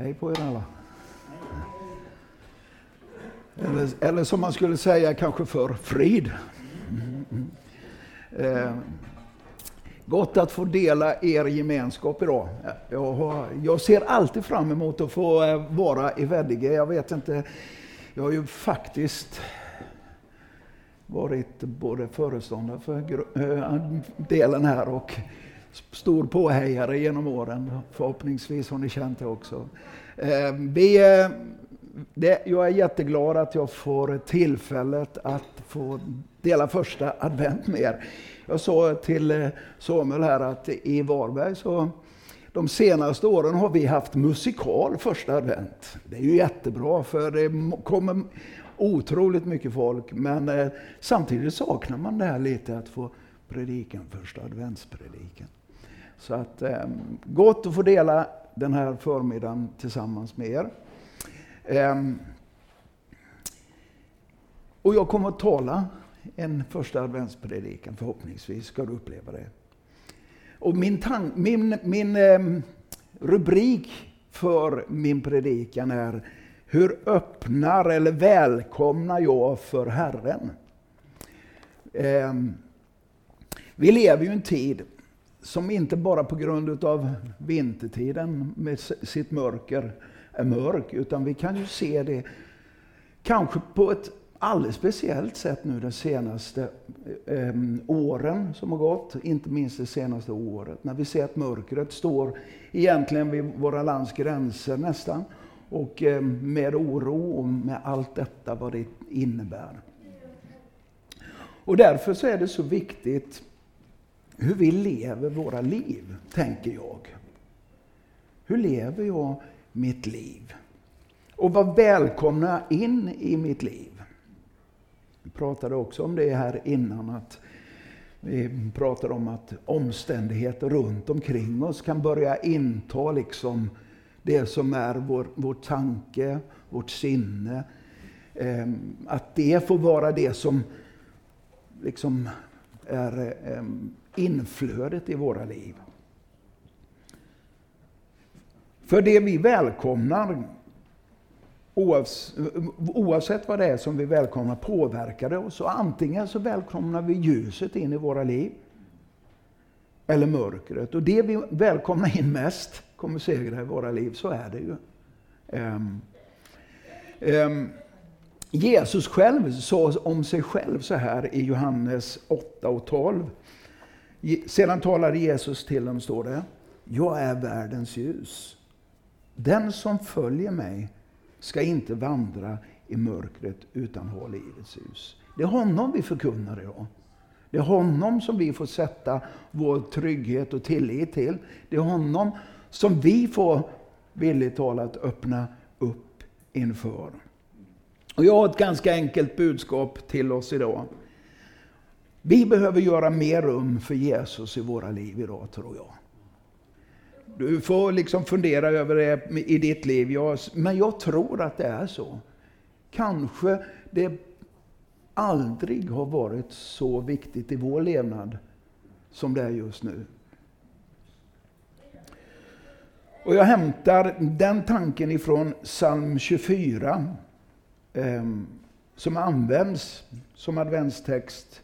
Hej på er alla. Eller, eller som man skulle säga kanske för frid. Mm, mm. Eh, gott att få dela er gemenskap idag. Jag, har, jag ser alltid fram emot att få eh, vara i Veddige. Jag vet inte, jag har ju faktiskt varit både föreståndare för eh, delen här och stor påhejare genom åren. Förhoppningsvis har ni känt det också. Ehm, vi, eh, det, jag är jätteglad att jag får tillfället att få dela första advent med er. Jag sa till eh, Samuel här att i Varberg så de senaste åren har vi haft musikal första advent. Det är ju jättebra för det kommer otroligt mycket folk men eh, samtidigt saknar man det här lite att få predikan, första adventspredikan. Så att eh, gott att få dela den här förmiddagen tillsammans med er. Eh, och jag kommer att tala en första adventspredikan, förhoppningsvis ska du uppleva det. Och min, min, min eh, rubrik för min predikan är Hur öppnar eller välkomnar jag för Herren? Eh, vi lever ju i en tid som inte bara på grund av vintertiden med sitt mörker är mörk, utan vi kan ju se det kanske på ett alldeles speciellt sätt nu de senaste eh, åren som har gått, inte minst det senaste året, när vi ser att mörkret står egentligen vid våra lands gränser nästan, och eh, med oro och med allt detta vad det innebär. Och därför så är det så viktigt hur vi lever våra liv, tänker jag. Hur lever jag mitt liv? Och vad välkomnar jag in i mitt liv? Vi pratade också om det här innan, att vi pratade om att omständigheter runt omkring oss kan börja inta liksom det som är vår, vår tanke, vårt sinne. Ehm, att det får vara det som liksom är ehm, inflödet i våra liv. För det vi välkomnar oavsett vad det är som vi välkomnar påverkar det oss. Och antingen så välkomnar vi ljuset in i våra liv, eller mörkret. Och det vi välkomnar in mest kommer segra i våra liv, så är det ju. Um, um, Jesus själv sa om sig själv så här i Johannes 8 och 12. Sedan talade Jesus till dem, står det. Jag är världens ljus. Den som följer mig ska inte vandra i mörkret utan ha livets ljus. Det är honom vi förkunnar idag. Det är honom som vi får sätta vår trygghet och tillit till. Det är honom som vi får, villigt talat, öppna upp inför. Och jag har ett ganska enkelt budskap till oss idag. Vi behöver göra mer rum för Jesus i våra liv idag, tror jag. Du får liksom fundera över det i ditt liv. Jag, men jag tror att det är så. Kanske det aldrig har varit så viktigt i vår levnad som det är just nu. Och jag hämtar den tanken ifrån psalm 24 eh, som används som adventstext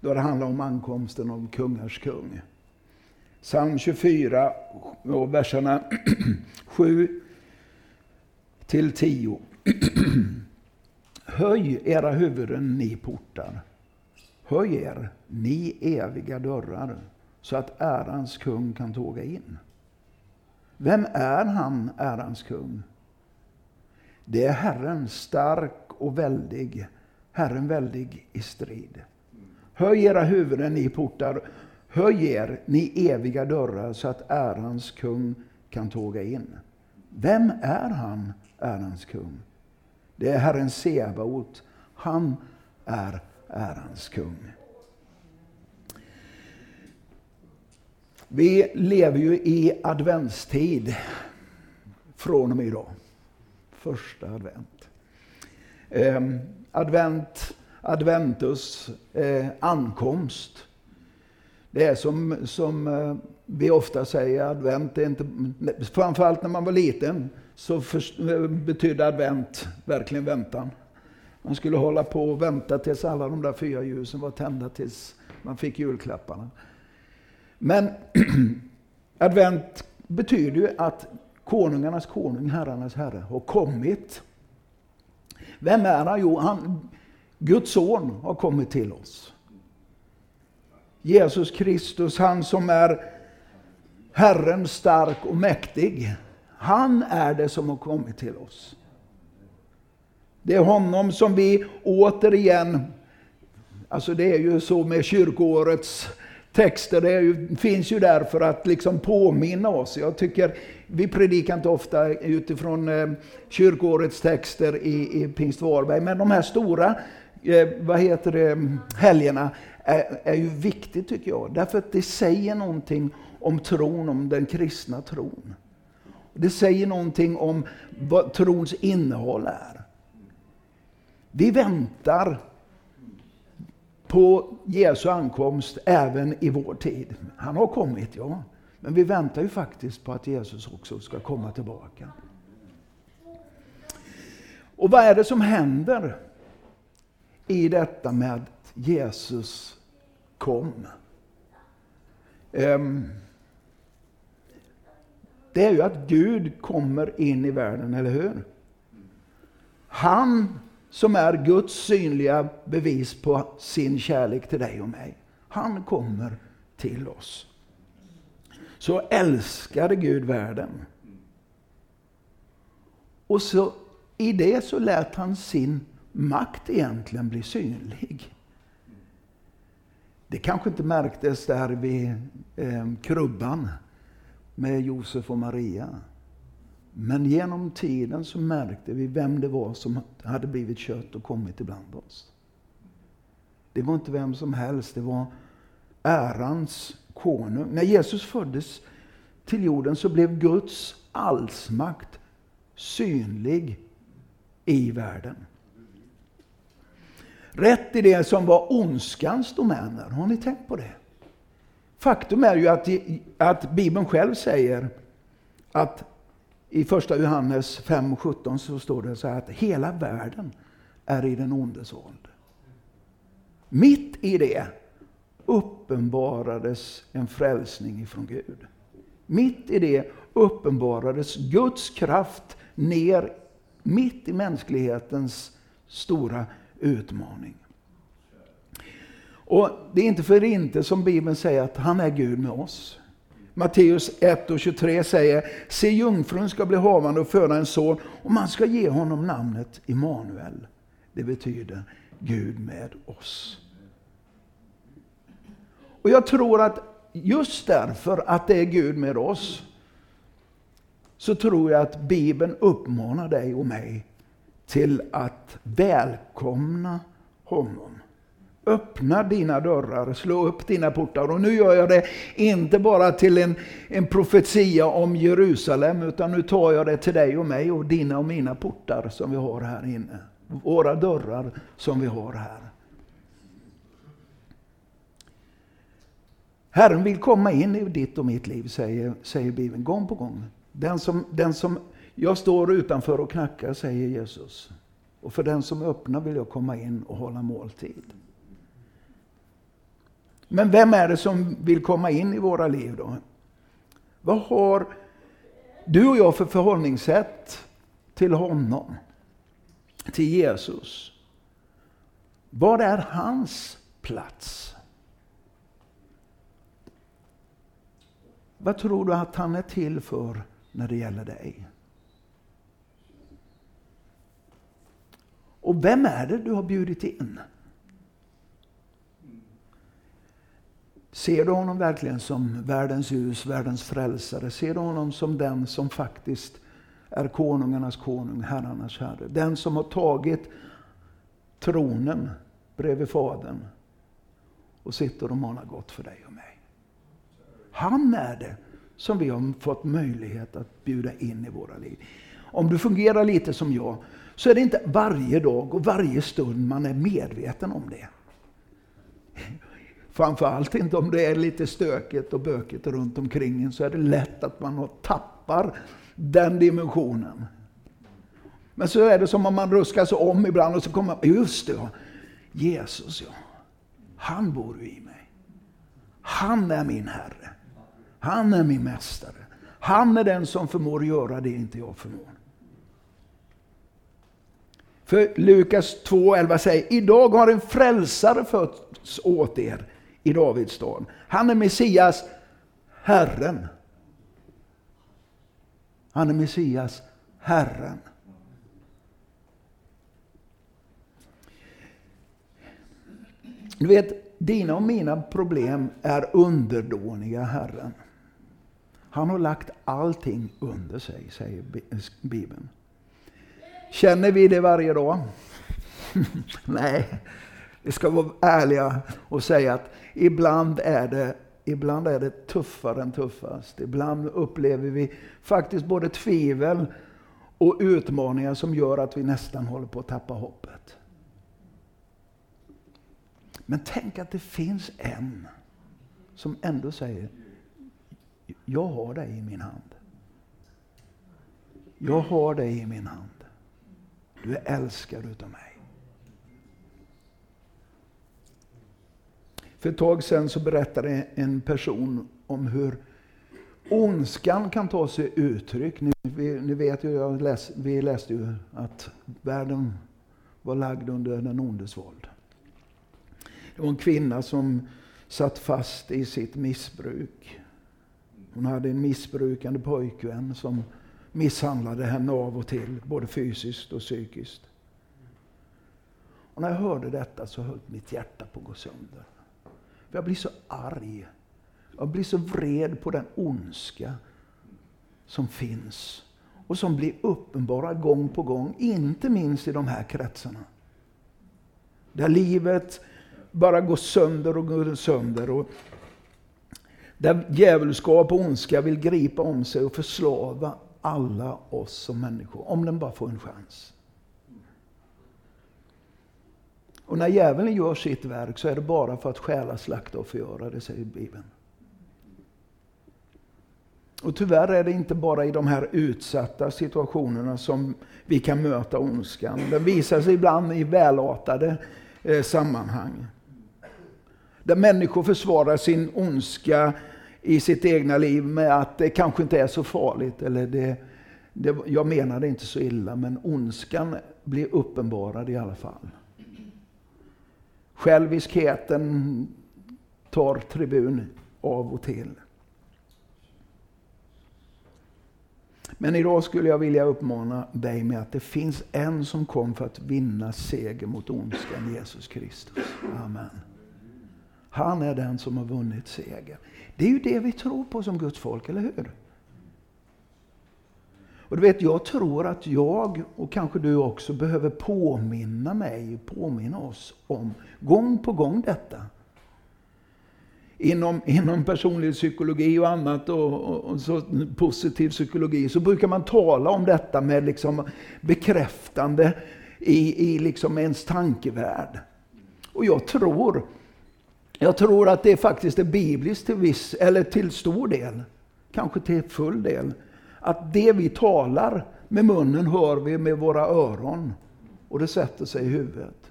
då det handlar om ankomsten av kungars kung. Psalm 24 och verserna 7 till 10. Höj era huvuden, ni portar. Höj er, ni eviga dörrar, så att ärans kung kan tåga in. Vem är han, ärans kung? Det är Herren, stark och väldig, Herren väldig i strid. Höj era huvuden, ni portar, Höj er, ni eviga dörrar, så att ärans kung kan tåga in. Vem är han, ärans kung? Det är Herren Sebaot. Han är ärans kung. Vi lever ju i adventstid från och med idag. Första advent. Eh, advent, adventus, eh, ankomst. Det är som, som eh, vi ofta säger, advent är inte... Framförallt när man var liten så för, eh, betydde advent verkligen väntan. Man skulle hålla på och vänta tills alla de där fyra ljusen var tända tills man fick julklapparna. Men advent betyder ju att konungarnas konung, herrarnas herre, har kommit. Vem är han? Jo, han, Guds son har kommit till oss. Jesus Kristus, han som är Herren stark och mäktig. Han är det som har kommit till oss. Det är honom som vi återigen, alltså det är ju så med kyrkoårets texter, det ju, finns ju där för att liksom påminna oss. Jag tycker, vi predikar inte ofta utifrån eh, kyrkoårets texter i, i Pingst Varberg, men de här stora eh, vad heter det, helgerna är, är ju viktigt tycker jag. Därför att det säger någonting om tron, om den kristna tron. Det säger någonting om vad trons innehåll är. Vi väntar på Jesu ankomst även i vår tid. Han har kommit, ja. Men vi väntar ju faktiskt på att Jesus också ska komma tillbaka. Och vad är det som händer i detta med att Jesus kom? Ehm, det är ju att Gud kommer in i världen, eller hur? Han som är Guds synliga bevis på sin kärlek till dig och mig. Han kommer till oss. Så älskade Gud världen. Och så i det så lät han sin makt egentligen blir synlig. Det kanske inte märktes där vid eh, krubban med Josef och Maria. Men genom tiden så märkte vi vem det var som hade blivit kött och kommit ibland oss. Det var inte vem som helst, det var ärans konung. När Jesus föddes till jorden så blev Guds allsmakt synlig i världen. Rätt i det som var ondskans domäner. Har ni tänkt på det? Faktum är ju att, att Bibeln själv säger att i första Johannes 5.17 så står det så här att hela världen är i den ondes våld. Mitt i det uppenbarades en frälsning ifrån Gud. Mitt i det uppenbarades Guds kraft ner mitt i mänsklighetens stora utmaning. Och Det är inte för inte som Bibeln säger att han är Gud med oss. Matteus 1 och 23 säger, se jungfrun ska bli havande och föda en son och man ska ge honom namnet Immanuel. Det betyder Gud med oss. Och jag tror att just därför att det är Gud med oss, så tror jag att Bibeln uppmanar dig och mig till att välkomna honom. Öppna dina dörrar, slå upp dina portar. Och nu gör jag det inte bara till en, en profetia om Jerusalem, utan nu tar jag det till dig och mig och dina och mina portar som vi har här inne. Våra dörrar som vi har här. Herren vill komma in i ditt och mitt liv, säger, säger Bibeln gång på gång. Den som, den som, jag står utanför och knackar, säger Jesus. Och för den som öppnar vill jag komma in och hålla måltid. Men vem är det som vill komma in i våra liv då? Vad har du och jag för förhållningssätt till honom? Till Jesus? Vad är hans plats? Vad tror du att han är till för när det gäller dig? Och vem är det du har bjudit in? Ser du honom verkligen som världens ljus, världens frälsare? Ser du honom som den som faktiskt är konungarnas konung, herrarnas herre? Den som har tagit tronen bredvid Fadern och sitter och manar gott för dig och mig. Han är det som vi har fått möjlighet att bjuda in i våra liv. Om du fungerar lite som jag, så är det inte varje dag och varje stund man är medveten om det. Framförallt inte om det är lite stökigt och bökigt runt omkring en så är det lätt att man tappar den dimensionen. Men så är det som om man ruskar sig om ibland och så kommer man, just det, ja. Jesus ja. Han bor ju i mig. Han är min Herre. Han är min Mästare. Han är den som förmår göra det inte jag förmår. För Lukas 2.11 säger, idag har en frälsare fötts åt er i Davids stad. Han är Messias, Herren. Han är Messias, Herren. Du vet, dina och mina problem är underdåniga Herren. Han har lagt allting under sig, säger Bibeln. Känner vi det varje dag? Nej, vi ska vara ärliga och säga att ibland är det Ibland är det tuffare än tuffast. Ibland upplever vi faktiskt både tvivel och utmaningar som gör att vi nästan håller på att tappa hoppet. Men tänk att det finns en som ändå säger, jag har dig i min hand. Jag har dig i min hand. Du är älskad utav mig. För ett tag sedan så berättade en person om hur ondskan kan ta sig uttryck. Ni, ni vet ju, jag läs, vi läste ju att världen var lagd under den ondes våld. Det var en kvinna som satt fast i sitt missbruk. Hon hade en missbrukande pojkvän som misshandlade henne av och till, både fysiskt och psykiskt. Och när jag hörde detta så höll mitt hjärta på att gå sönder. För jag blir så arg. Jag blir så vred på den ondska som finns och som blir uppenbara gång på gång, inte minst i de här kretsarna. Där livet bara går sönder och går sönder. Och där djävulskap och ondska vill gripa om sig och förslava alla oss som människor, om den bara får en chans. Och när djävulen gör sitt verk så är det bara för att stjäla, slakta och förgöra, det säger Bibeln. Och tyvärr är det inte bara i de här utsatta situationerna som vi kan möta ondskan. Den visar sig ibland i välartade eh, sammanhang. Där människor försvarar sin ondska i sitt egna liv med att det kanske inte är så farligt. Eller det, det, jag menar det inte så illa, men ondskan blir uppenbarad i alla fall. Själviskheten tar tribun av och till. Men idag skulle jag vilja uppmana dig med att det finns en som kom för att vinna seger mot ondskan, Jesus Kristus. Amen. Han är den som har vunnit seger. Det är ju det vi tror på som Guds folk, eller hur? Och du vet, jag tror att jag, och kanske du också, behöver påminna mig, påminna oss om, gång på gång detta. Inom, inom personlig psykologi och annat, och, och, och så, positiv psykologi, så brukar man tala om detta med liksom bekräftande i, i liksom ens tankevärld. Och jag tror, jag tror att det faktiskt är bibliskt till viss, eller till stor del, kanske till full del, att det vi talar med munnen hör vi med våra öron. Och det sätter sig i huvudet.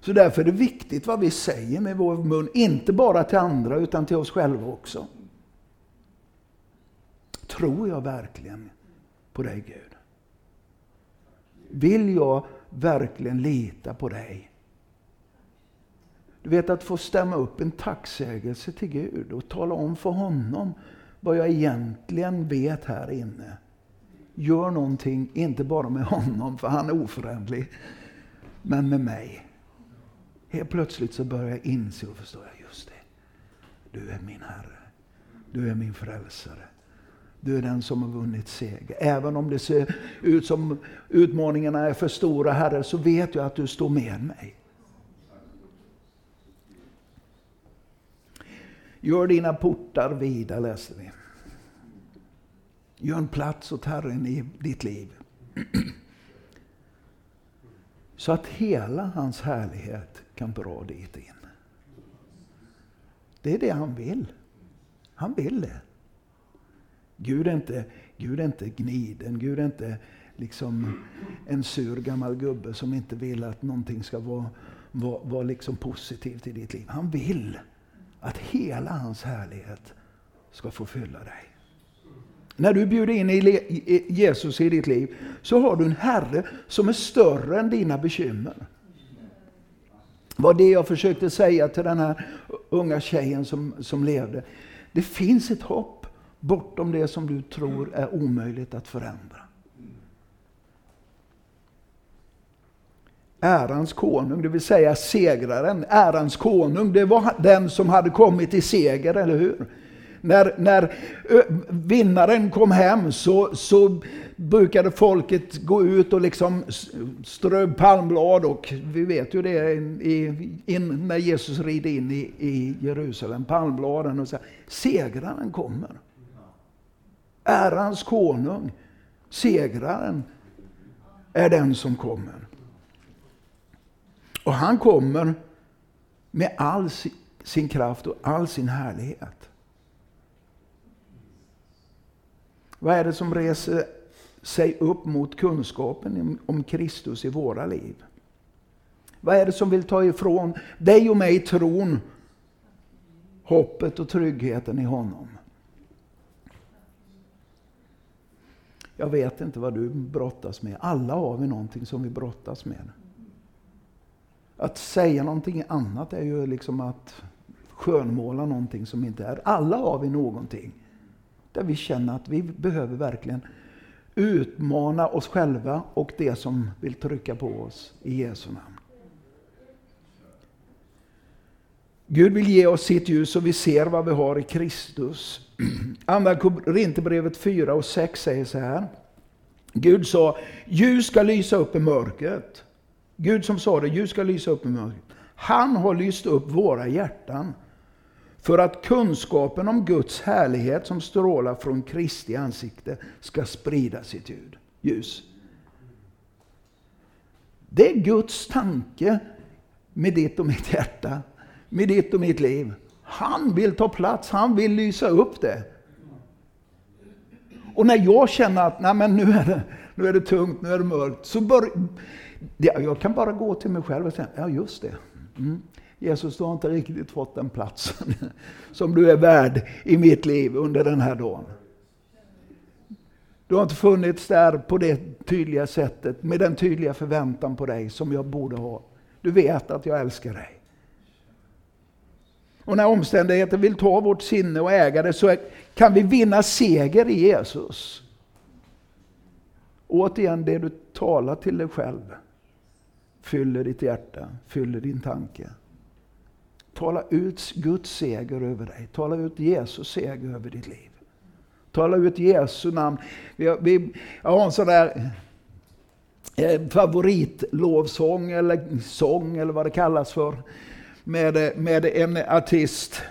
Så därför är det viktigt vad vi säger med vår mun, inte bara till andra utan till oss själva också. Tror jag verkligen på dig Gud? Vill jag verkligen lita på dig? Du vet att få stämma upp en tacksägelse till Gud och tala om för honom vad jag egentligen vet här inne. Gör någonting, inte bara med honom, för han är oföränderlig, men med mig. Helt plötsligt så börjar jag inse och förstå, just det. Du är min Herre. Du är min frälsare. Du är den som har vunnit seger. Även om det ser ut som utmaningarna är för stora, Herre, så vet jag att du står med mig. Gör dina portar vida, läser vi. Gör en plats åt Herren i ditt liv. Så att hela hans härlighet kan dra dit in. Det är det han vill. Han vill det. Gud är inte, Gud är inte gniden, Gud är inte liksom en sur gammal gubbe som inte vill att någonting ska vara, vara, vara liksom positivt i ditt liv. Han vill att hela hans härlighet ska få fylla dig. När du bjuder in Jesus i ditt liv så har du en Herre som är större än dina bekymmer. var det jag försökte säga till den här unga tjejen som, som levde. Det finns ett hopp bortom det som du tror är omöjligt att förändra. Ärans konung, det vill säga segraren. Ärans konung, det var den som hade kommit i seger, eller hur? När, när vinnaren kom hem så, så brukade folket gå ut och liksom strö palmblad och vi vet ju det i, in, när Jesus rider in i, i Jerusalem, palmbladen och säger segraren kommer. Ärans konung, segraren, är den som kommer. Och han kommer med all sin kraft och all sin härlighet. Vad är det som reser sig upp mot kunskapen om Kristus i våra liv? Vad är det som vill ta ifrån dig och mig tron, hoppet och tryggheten i honom? Jag vet inte vad du brottas med. Alla har vi någonting som vi brottas med. Att säga någonting annat är ju liksom att skönmåla någonting som inte är. Alla har vi någonting där vi känner att vi behöver verkligen utmana oss själva och det som vill trycka på oss i Jesu namn. Gud vill ge oss sitt ljus så vi ser vad vi har i Kristus. Andra Korinthierbrevet 4 och 6 säger så här. Gud sa, ljus ska lysa upp i mörkret. Gud som sa det, ljus ska lysa upp i mörkret. Han har lyst upp våra hjärtan för att kunskapen om Guds härlighet som strålar från Kristi ansikte ska sprida sitt ljus. Det är Guds tanke med ditt och mitt hjärta, med ditt och mitt liv. Han vill ta plats, han vill lysa upp det. Och när jag känner att Nej, men nu, är det, nu är det tungt, nu är det mörkt, så bör, jag kan bara gå till mig själv och säga, ja just det. Mm. Jesus, du har inte riktigt fått den platsen som du är värd i mitt liv under den här dagen. Du har inte funnits där på det tydliga sättet, med den tydliga förväntan på dig som jag borde ha. Du vet att jag älskar dig. Och när omständigheter vill ta vårt sinne och äga det så kan vi vinna seger i Jesus. Återigen, det du talar till dig själv fyller ditt hjärta, fyller din tanke. Tala ut Guds seger över dig. Tala ut Jesus seger över ditt liv. Tala ut Jesu namn. Vi, vi, jag har en sån där eh, favoritlovsång eller sång eller vad det kallas för. Med, eh, med en artist,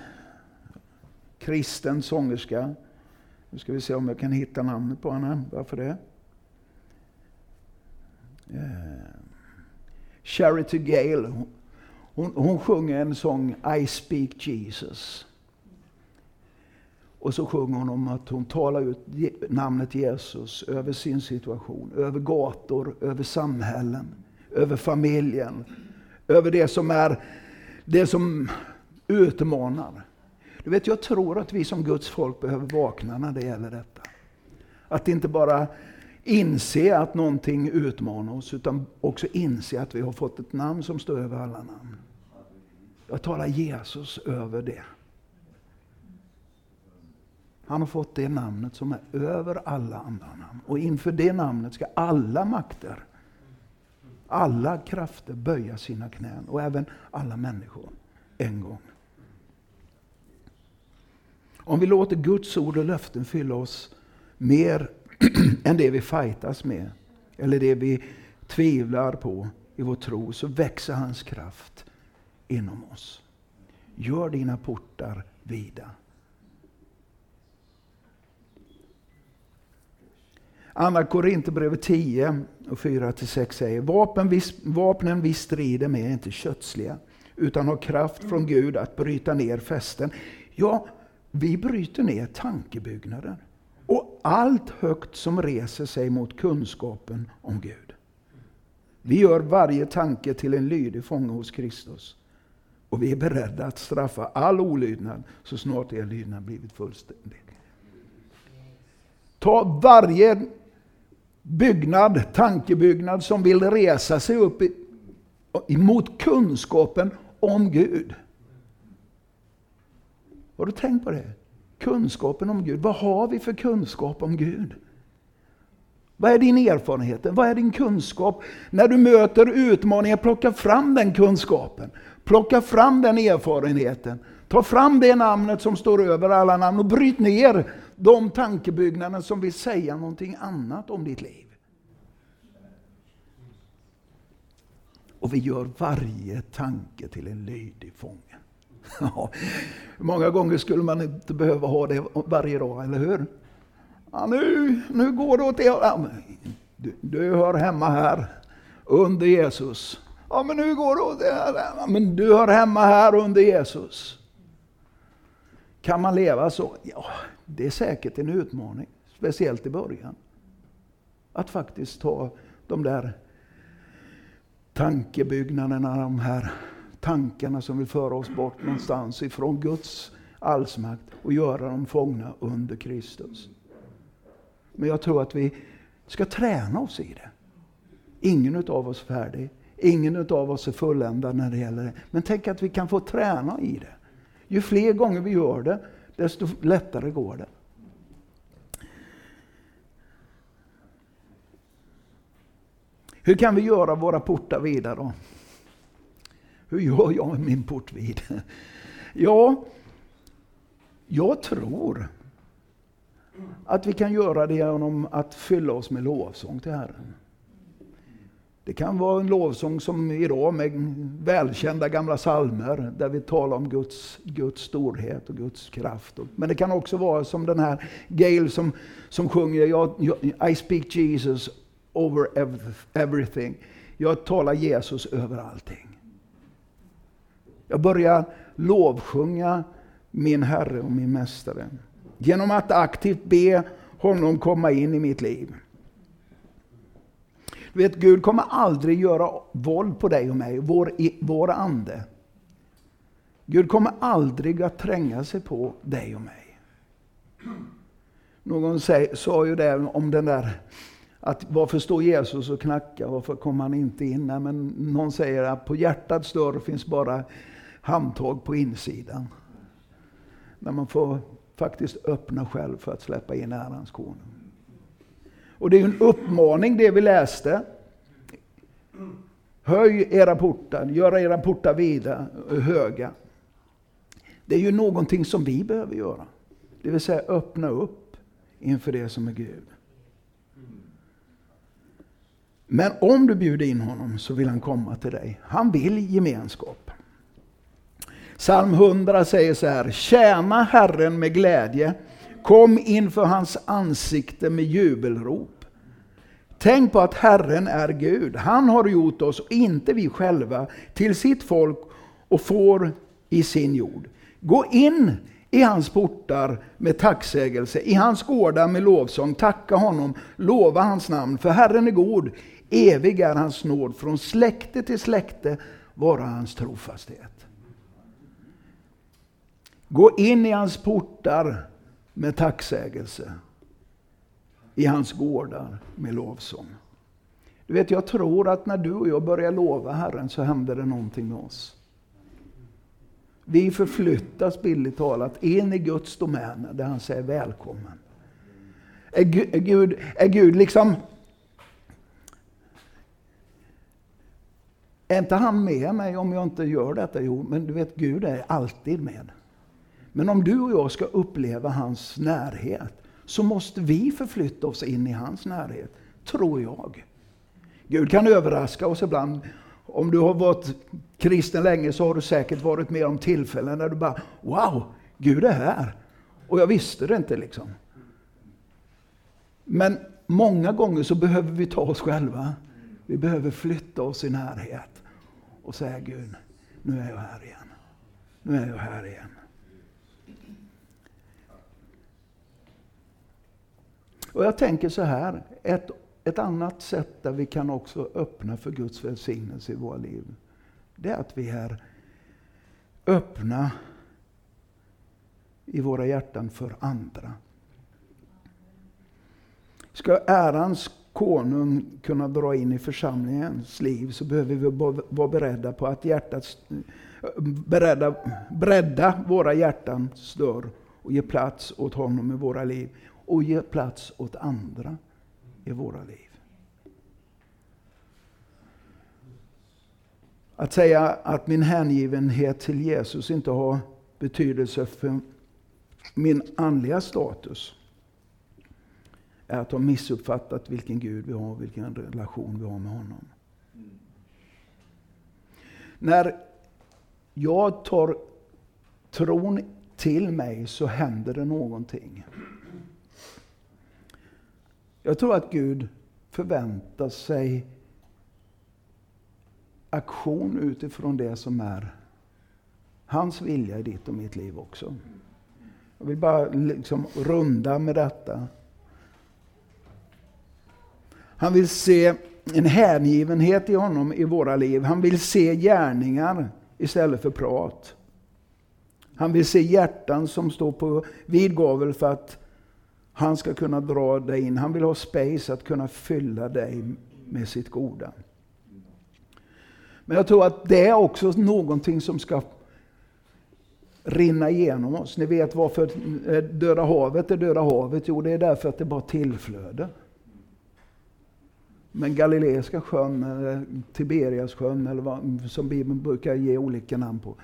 kristen sångerska. Nu ska vi se om jag kan hitta namnet på henne. Varför det? Eh, Charity Gale. Hon, hon sjunger en sång I speak Jesus. Och så sjunger hon om att hon talar ut namnet Jesus över sin situation, över gator, över samhällen, över familjen, över det som är det som utmanar. Du vet, jag tror att vi som Guds folk behöver vakna när det gäller detta. Att inte bara inse att någonting utmanar oss, utan också inse att vi har fått ett namn som står över alla namn. Jag talar Jesus över det. Han har fått det namnet som är över alla andra namn. Och inför det namnet ska alla makter, alla krafter böja sina knän. Och även alla människor, en gång. Om vi låter Guds ord och löften fylla oss mer än det vi fightas med, eller det vi tvivlar på i vår tro, så växer hans kraft inom oss. Gör dina portar vida. Andra Korinthierbrevet 10 och 4-6 säger Vapen vi, vapnen vi strider med är inte kötsliga utan har kraft från Gud att bryta ner fästen. Ja, vi bryter ner tankebyggnader allt högt som reser sig mot kunskapen om Gud. Vi gör varje tanke till en lydig fånge hos Kristus. Och vi är beredda att straffa all olydnad så snart er lydnad blivit fullständig. Ta varje byggnad, tankebyggnad som vill resa sig upp emot kunskapen om Gud. Har du tänkt på det? Kunskapen om Gud. Vad har vi för kunskap om Gud? Vad är din erfarenhet? Vad är din kunskap? När du möter utmaningar, plocka fram den kunskapen. Plocka fram den erfarenheten. Ta fram det namnet som står över alla namn och bryt ner de tankebyggnader som vill säga någonting annat om ditt liv. Och vi gör varje tanke till en lydig fånge. Ja, många gånger skulle man inte behöva ha det varje dag, eller hur? Ja, nu, nu går det åt det ja, du, du hör hemma här, under Jesus. Ja, men nu går det åt det här. Ja, men du hör hemma här under Jesus. Kan man leva så? Ja, det är säkert en utmaning, speciellt i början. Att faktiskt ta de där tankebyggnaderna, de här tankarna som vill föra oss bort någonstans ifrån Guds allsmakt och göra dem fångna under Kristus. Men jag tror att vi ska träna oss i det. Ingen av oss är färdig. Ingen av oss är fulländad när det gäller det. Men tänk att vi kan få träna i det. Ju fler gånger vi gör det, desto lättare går det. Hur kan vi göra våra portar vida då? Hur gör jag med min portvid? Ja, jag tror att vi kan göra det genom att fylla oss med lovsång till Herren. Det kan vara en lovsång som idag med välkända gamla salmer där vi talar om Guds, Guds storhet och Guds kraft. Men det kan också vara som den här Gail som, som sjunger I speak Jesus over everything. Jag talar Jesus över allting. Jag börjar lovsjunga min Herre och min Mästare. Genom att aktivt be honom komma in i mitt liv. Du vet, Gud kommer aldrig göra våld på dig och mig, vår, vår ande. Gud kommer aldrig att tränga sig på dig och mig. Någon sa ju det om den där att varför står Jesus och knackar? Varför kommer han inte in? Nej, men någon säger att på hjärtats dörr finns bara handtag på insidan. När man får faktiskt öppna själv för att släppa in ärans konung. Och det är ju en uppmaning det vi läste. Höj era portar, gör era portar vida, höga. Det är ju någonting som vi behöver göra. Det vill säga öppna upp inför det som är Gud. Men om du bjuder in honom så vill han komma till dig. Han vill gemenskap. Psalm 100 säger så här, tjäna Herren med glädje, kom inför hans ansikte med jubelrop. Tänk på att Herren är Gud. Han har gjort oss, och inte vi själva, till sitt folk och får i sin jord. Gå in i hans portar med tacksägelse, i hans gårdar med lovsång. Tacka honom, lova hans namn, för Herren är god. Evig är hans nåd, från släkte till släkte vara hans trofasthet. Gå in i hans portar med tacksägelse. I hans gårdar med lovsång. Du vet, jag tror att när du och jag börjar lova Herren så händer det någonting med oss. Vi förflyttas billigt talat in i Guds domäner där han säger välkommen. Är Gud, är Gud liksom... Är inte han med mig om jag inte gör detta? Jo, men du vet, Gud är alltid med. Men om du och jag ska uppleva hans närhet så måste vi förflytta oss in i hans närhet, tror jag. Gud kan överraska oss ibland. Om du har varit kristen länge så har du säkert varit med om tillfällen när du bara Wow, Gud är här! Och jag visste det inte liksom. Men många gånger så behöver vi ta oss själva. Vi behöver flytta oss i närhet och säga Gud, nu är jag här igen. Nu är jag här igen. Och jag tänker så här, ett, ett annat sätt där vi kan också öppna för Guds välsignelse i våra liv, det är att vi är öppna i våra hjärtan för andra. Ska ärans konung kunna dra in i församlingens liv så behöver vi vara beredda på att hjärtat, beredda, bredda våra hjärtans dörr och ge plats åt honom i våra liv. Och ge plats åt andra i våra liv. Att säga att min hängivenhet till Jesus inte har betydelse för min andliga status är att ha missuppfattat vilken Gud vi har, vilken relation vi har med honom. När jag tar tron till mig så händer det någonting. Jag tror att Gud förväntar sig aktion utifrån det som är hans vilja i ditt och mitt liv också. Jag vill bara liksom runda med detta. Han vill se en hängivenhet i honom i våra liv. Han vill se gärningar istället för prat. Han vill se hjärtan som står på vid gavel för att han ska kunna dra dig in. Han vill ha space att kunna fylla dig med sitt goda. Men jag tror att det är också någonting som ska rinna igenom oss. Ni vet varför eh, Döda havet är Döda havet? Jo, det är därför att det bara tillflöde. Men Galileiska sjön, eller Tiberias sjön, eller vad, som Bibeln brukar ge olika namn på.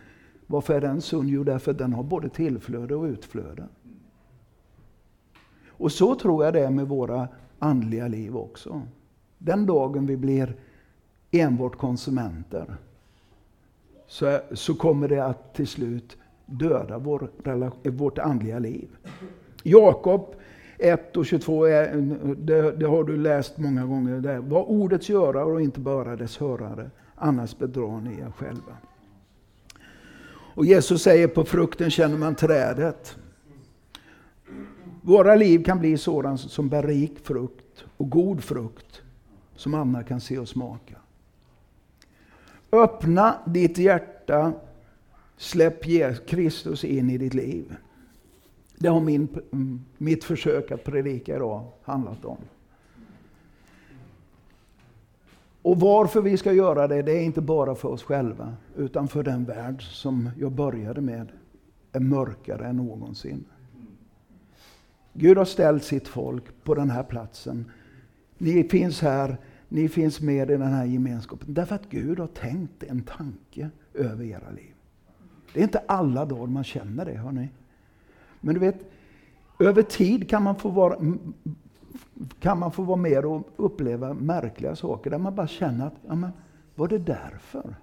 Varför är den sund? Jo, därför att den har både tillflöde och utflöde. Och så tror jag det är med våra andliga liv också. Den dagen vi blir enbart konsumenter så, så kommer det att till slut döda vår, vårt andliga liv. Jakob 1 och 22, är, det, det, har du läst många gånger. Där. Var ordets görare och inte bara dess hörare, annars bedrar ni er själva. Och Jesus säger på frukten känner man trädet. Våra liv kan bli sådant som bär rik frukt och god frukt som andra kan se och smaka. Öppna ditt hjärta, släpp Kristus in i ditt liv. Det har min, mitt försök att predika idag handlat om. Och varför vi ska göra det, det är inte bara för oss själva, utan för den värld som jag började med, är mörkare än någonsin. Gud har ställt sitt folk på den här platsen. Ni finns här, ni finns med i den här gemenskapen, därför att Gud har tänkt en tanke över era liv. Det är inte alla dagar man känner det, hörni. Men du vet, över tid kan man få vara, kan man få vara med och uppleva märkliga saker där man bara känner att, ja men, var det därför?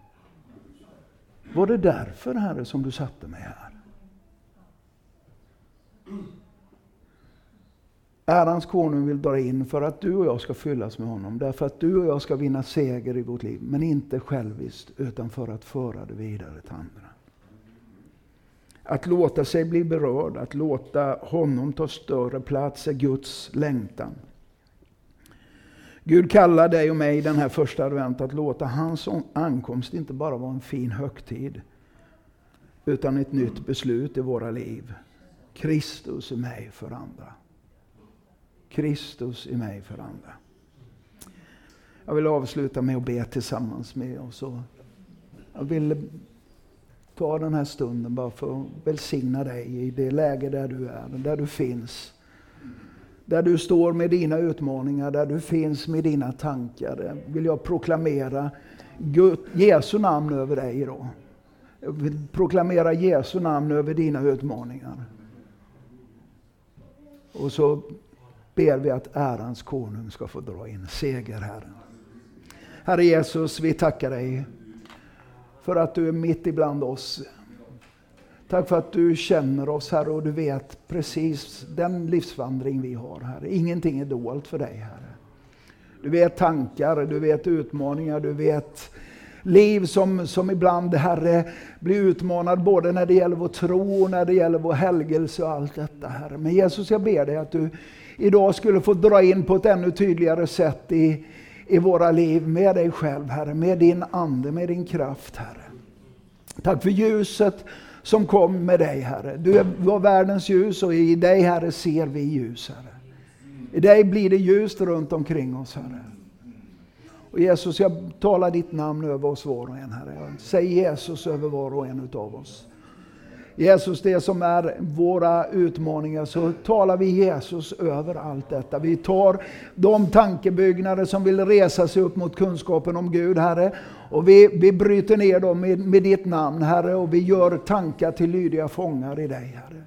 Var det därför, Herre, som du satte mig här? Ärans konung vill dra in för att du och jag ska fyllas med honom. Därför att du och jag ska vinna seger i vårt liv. Men inte själviskt, utan för att föra det vidare till andra. Att låta sig bli berörd, att låta honom ta större plats är Guds längtan. Gud kallar dig och mig den här första advent att låta hans ankomst inte bara vara en fin högtid, utan ett nytt beslut i våra liv. Kristus i mig för andra. Kristus i mig för andra. Jag vill avsluta med att be tillsammans med oss. Jag vill ta den här stunden bara för att välsigna dig i det läge där du är, där du finns. Där du står med dina utmaningar, där du finns med dina tankar. Där vill jag proklamera Gud, Jesu namn över dig idag. Jag vill proklamera Jesu namn över dina utmaningar. Och så ber vi att ärans konung ska få dra in seger, Herren. Herre Jesus, vi tackar dig för att du är mitt ibland oss. Tack för att du känner oss, Herre, och du vet precis den livsvandring vi har, Herre. Ingenting är dolt för dig, Herre. Du vet tankar, du vet utmaningar, du vet liv som, som ibland, Herre, blir utmanad både när det gäller vår tro och när det gäller vår helgelse och allt detta, Herre. Men Jesus, jag ber dig att du idag skulle få dra in på ett ännu tydligare sätt i, i våra liv med dig själv, Herre. Med din Ande, med din kraft, Herre. Tack för ljuset som kom med dig, Herre. Du var världens ljus och i dig, Herre, ser vi ljus, Herre. I dig blir det ljust runt omkring oss, Herre. Och Jesus, jag talar ditt namn över oss var och en, Herre. Säg Jesus över var och en utav oss. Jesus, det som är våra utmaningar, så talar vi Jesus över allt detta. Vi tar de tankebyggnader som vill resa sig upp mot kunskapen om Gud, Herre. Och vi, vi bryter ner dem med, med ditt namn, Herre, och vi gör tankar till lydiga fångar i dig, Herre.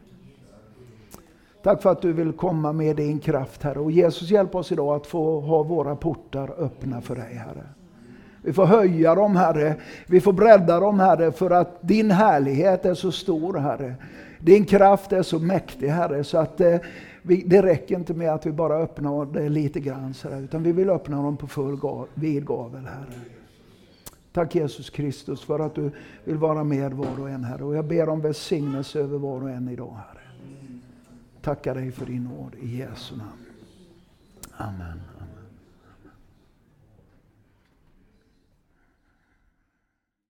Tack för att du vill komma med din kraft, Herre. Och Jesus, hjälp oss idag att få ha våra portar öppna för dig, Herre. Vi får höja dem, Herre. Vi får bredda dem, Herre, för att din härlighet är så stor, Herre. Din kraft är så mäktig, Herre, så att eh, vi, det räcker inte med att vi bara öppnar det lite grann, Herre, utan vi vill öppna dem på full gav, vid gavel, Herre. Tack Jesus Kristus för att du vill vara med var och en, Herre. Och jag ber om välsignelse över var och en idag, Herre. Tackar dig för din nåd i Jesu namn. Amen. Amen.